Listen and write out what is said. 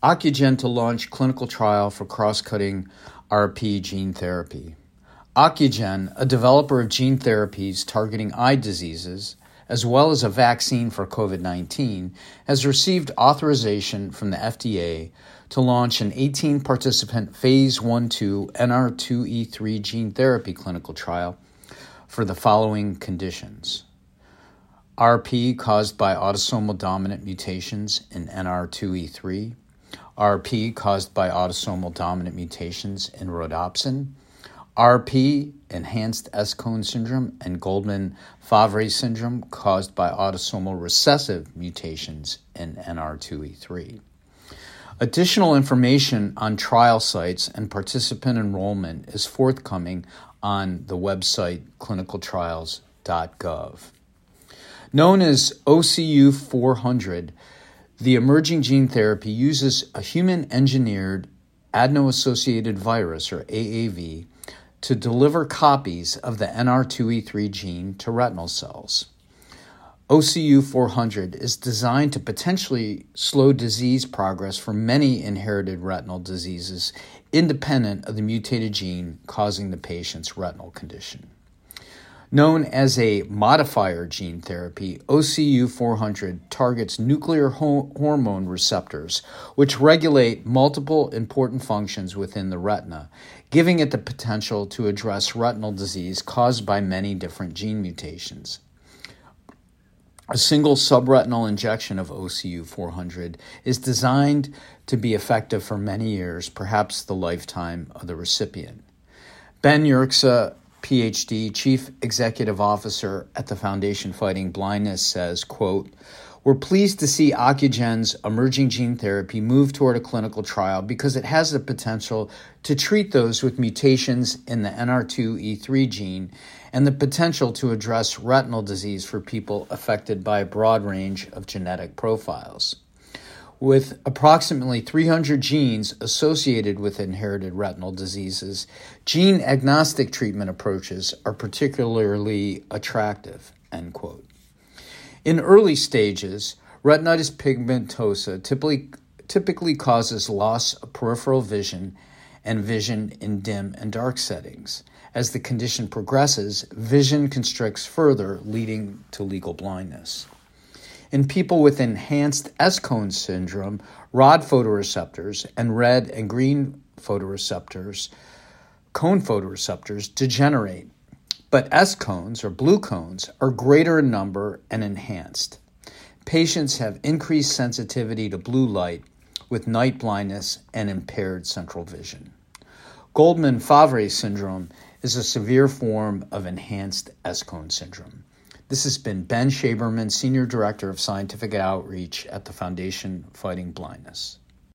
Ocugen to launch clinical trial for cross cutting RP gene therapy. Ocugen, a developer of gene therapies targeting eye diseases, as well as a vaccine for COVID 19, has received authorization from the FDA to launch an 18 participant phase 1 2 NR2E3 gene therapy clinical trial for the following conditions RP caused by autosomal dominant mutations in NR2E3, RP caused by autosomal dominant mutations in rhodopsin, RP, enhanced S cone syndrome, and Goldmann Favre syndrome caused by autosomal recessive mutations in NR2E3. Additional information on trial sites and participant enrollment is forthcoming on the website clinicaltrials.gov. Known as OCU 400, the emerging gene therapy uses a human engineered adeno associated virus, or AAV, to deliver copies of the NR2E3 gene to retinal cells. OCU 400 is designed to potentially slow disease progress for many inherited retinal diseases, independent of the mutated gene causing the patient's retinal condition. Known as a modifier gene therapy, OCU 400 targets nuclear ho- hormone receptors, which regulate multiple important functions within the retina, giving it the potential to address retinal disease caused by many different gene mutations. A single subretinal injection of OCU 400 is designed to be effective for many years, perhaps the lifetime of the recipient. Ben Yerxa PhD, Chief Executive Officer at the Foundation Fighting Blindness, says, quote, we're pleased to see Ocugen's emerging gene therapy move toward a clinical trial because it has the potential to treat those with mutations in the NR2E3 gene and the potential to address retinal disease for people affected by a broad range of genetic profiles. With approximately 300 genes associated with inherited retinal diseases, gene agnostic treatment approaches are particularly attractive. End quote. In early stages, retinitis pigmentosa typically, typically causes loss of peripheral vision and vision in dim and dark settings. As the condition progresses, vision constricts further, leading to legal blindness. In people with enhanced S cone syndrome, rod photoreceptors and red and green photoreceptors, cone photoreceptors, degenerate. But S cones or blue cones are greater in number and enhanced. Patients have increased sensitivity to blue light with night blindness and impaired central vision. Goldmann Favre syndrome is a severe form of enhanced S cone syndrome. This has been Ben Shaberman, Senior Director of Scientific Outreach at the Foundation Fighting Blindness.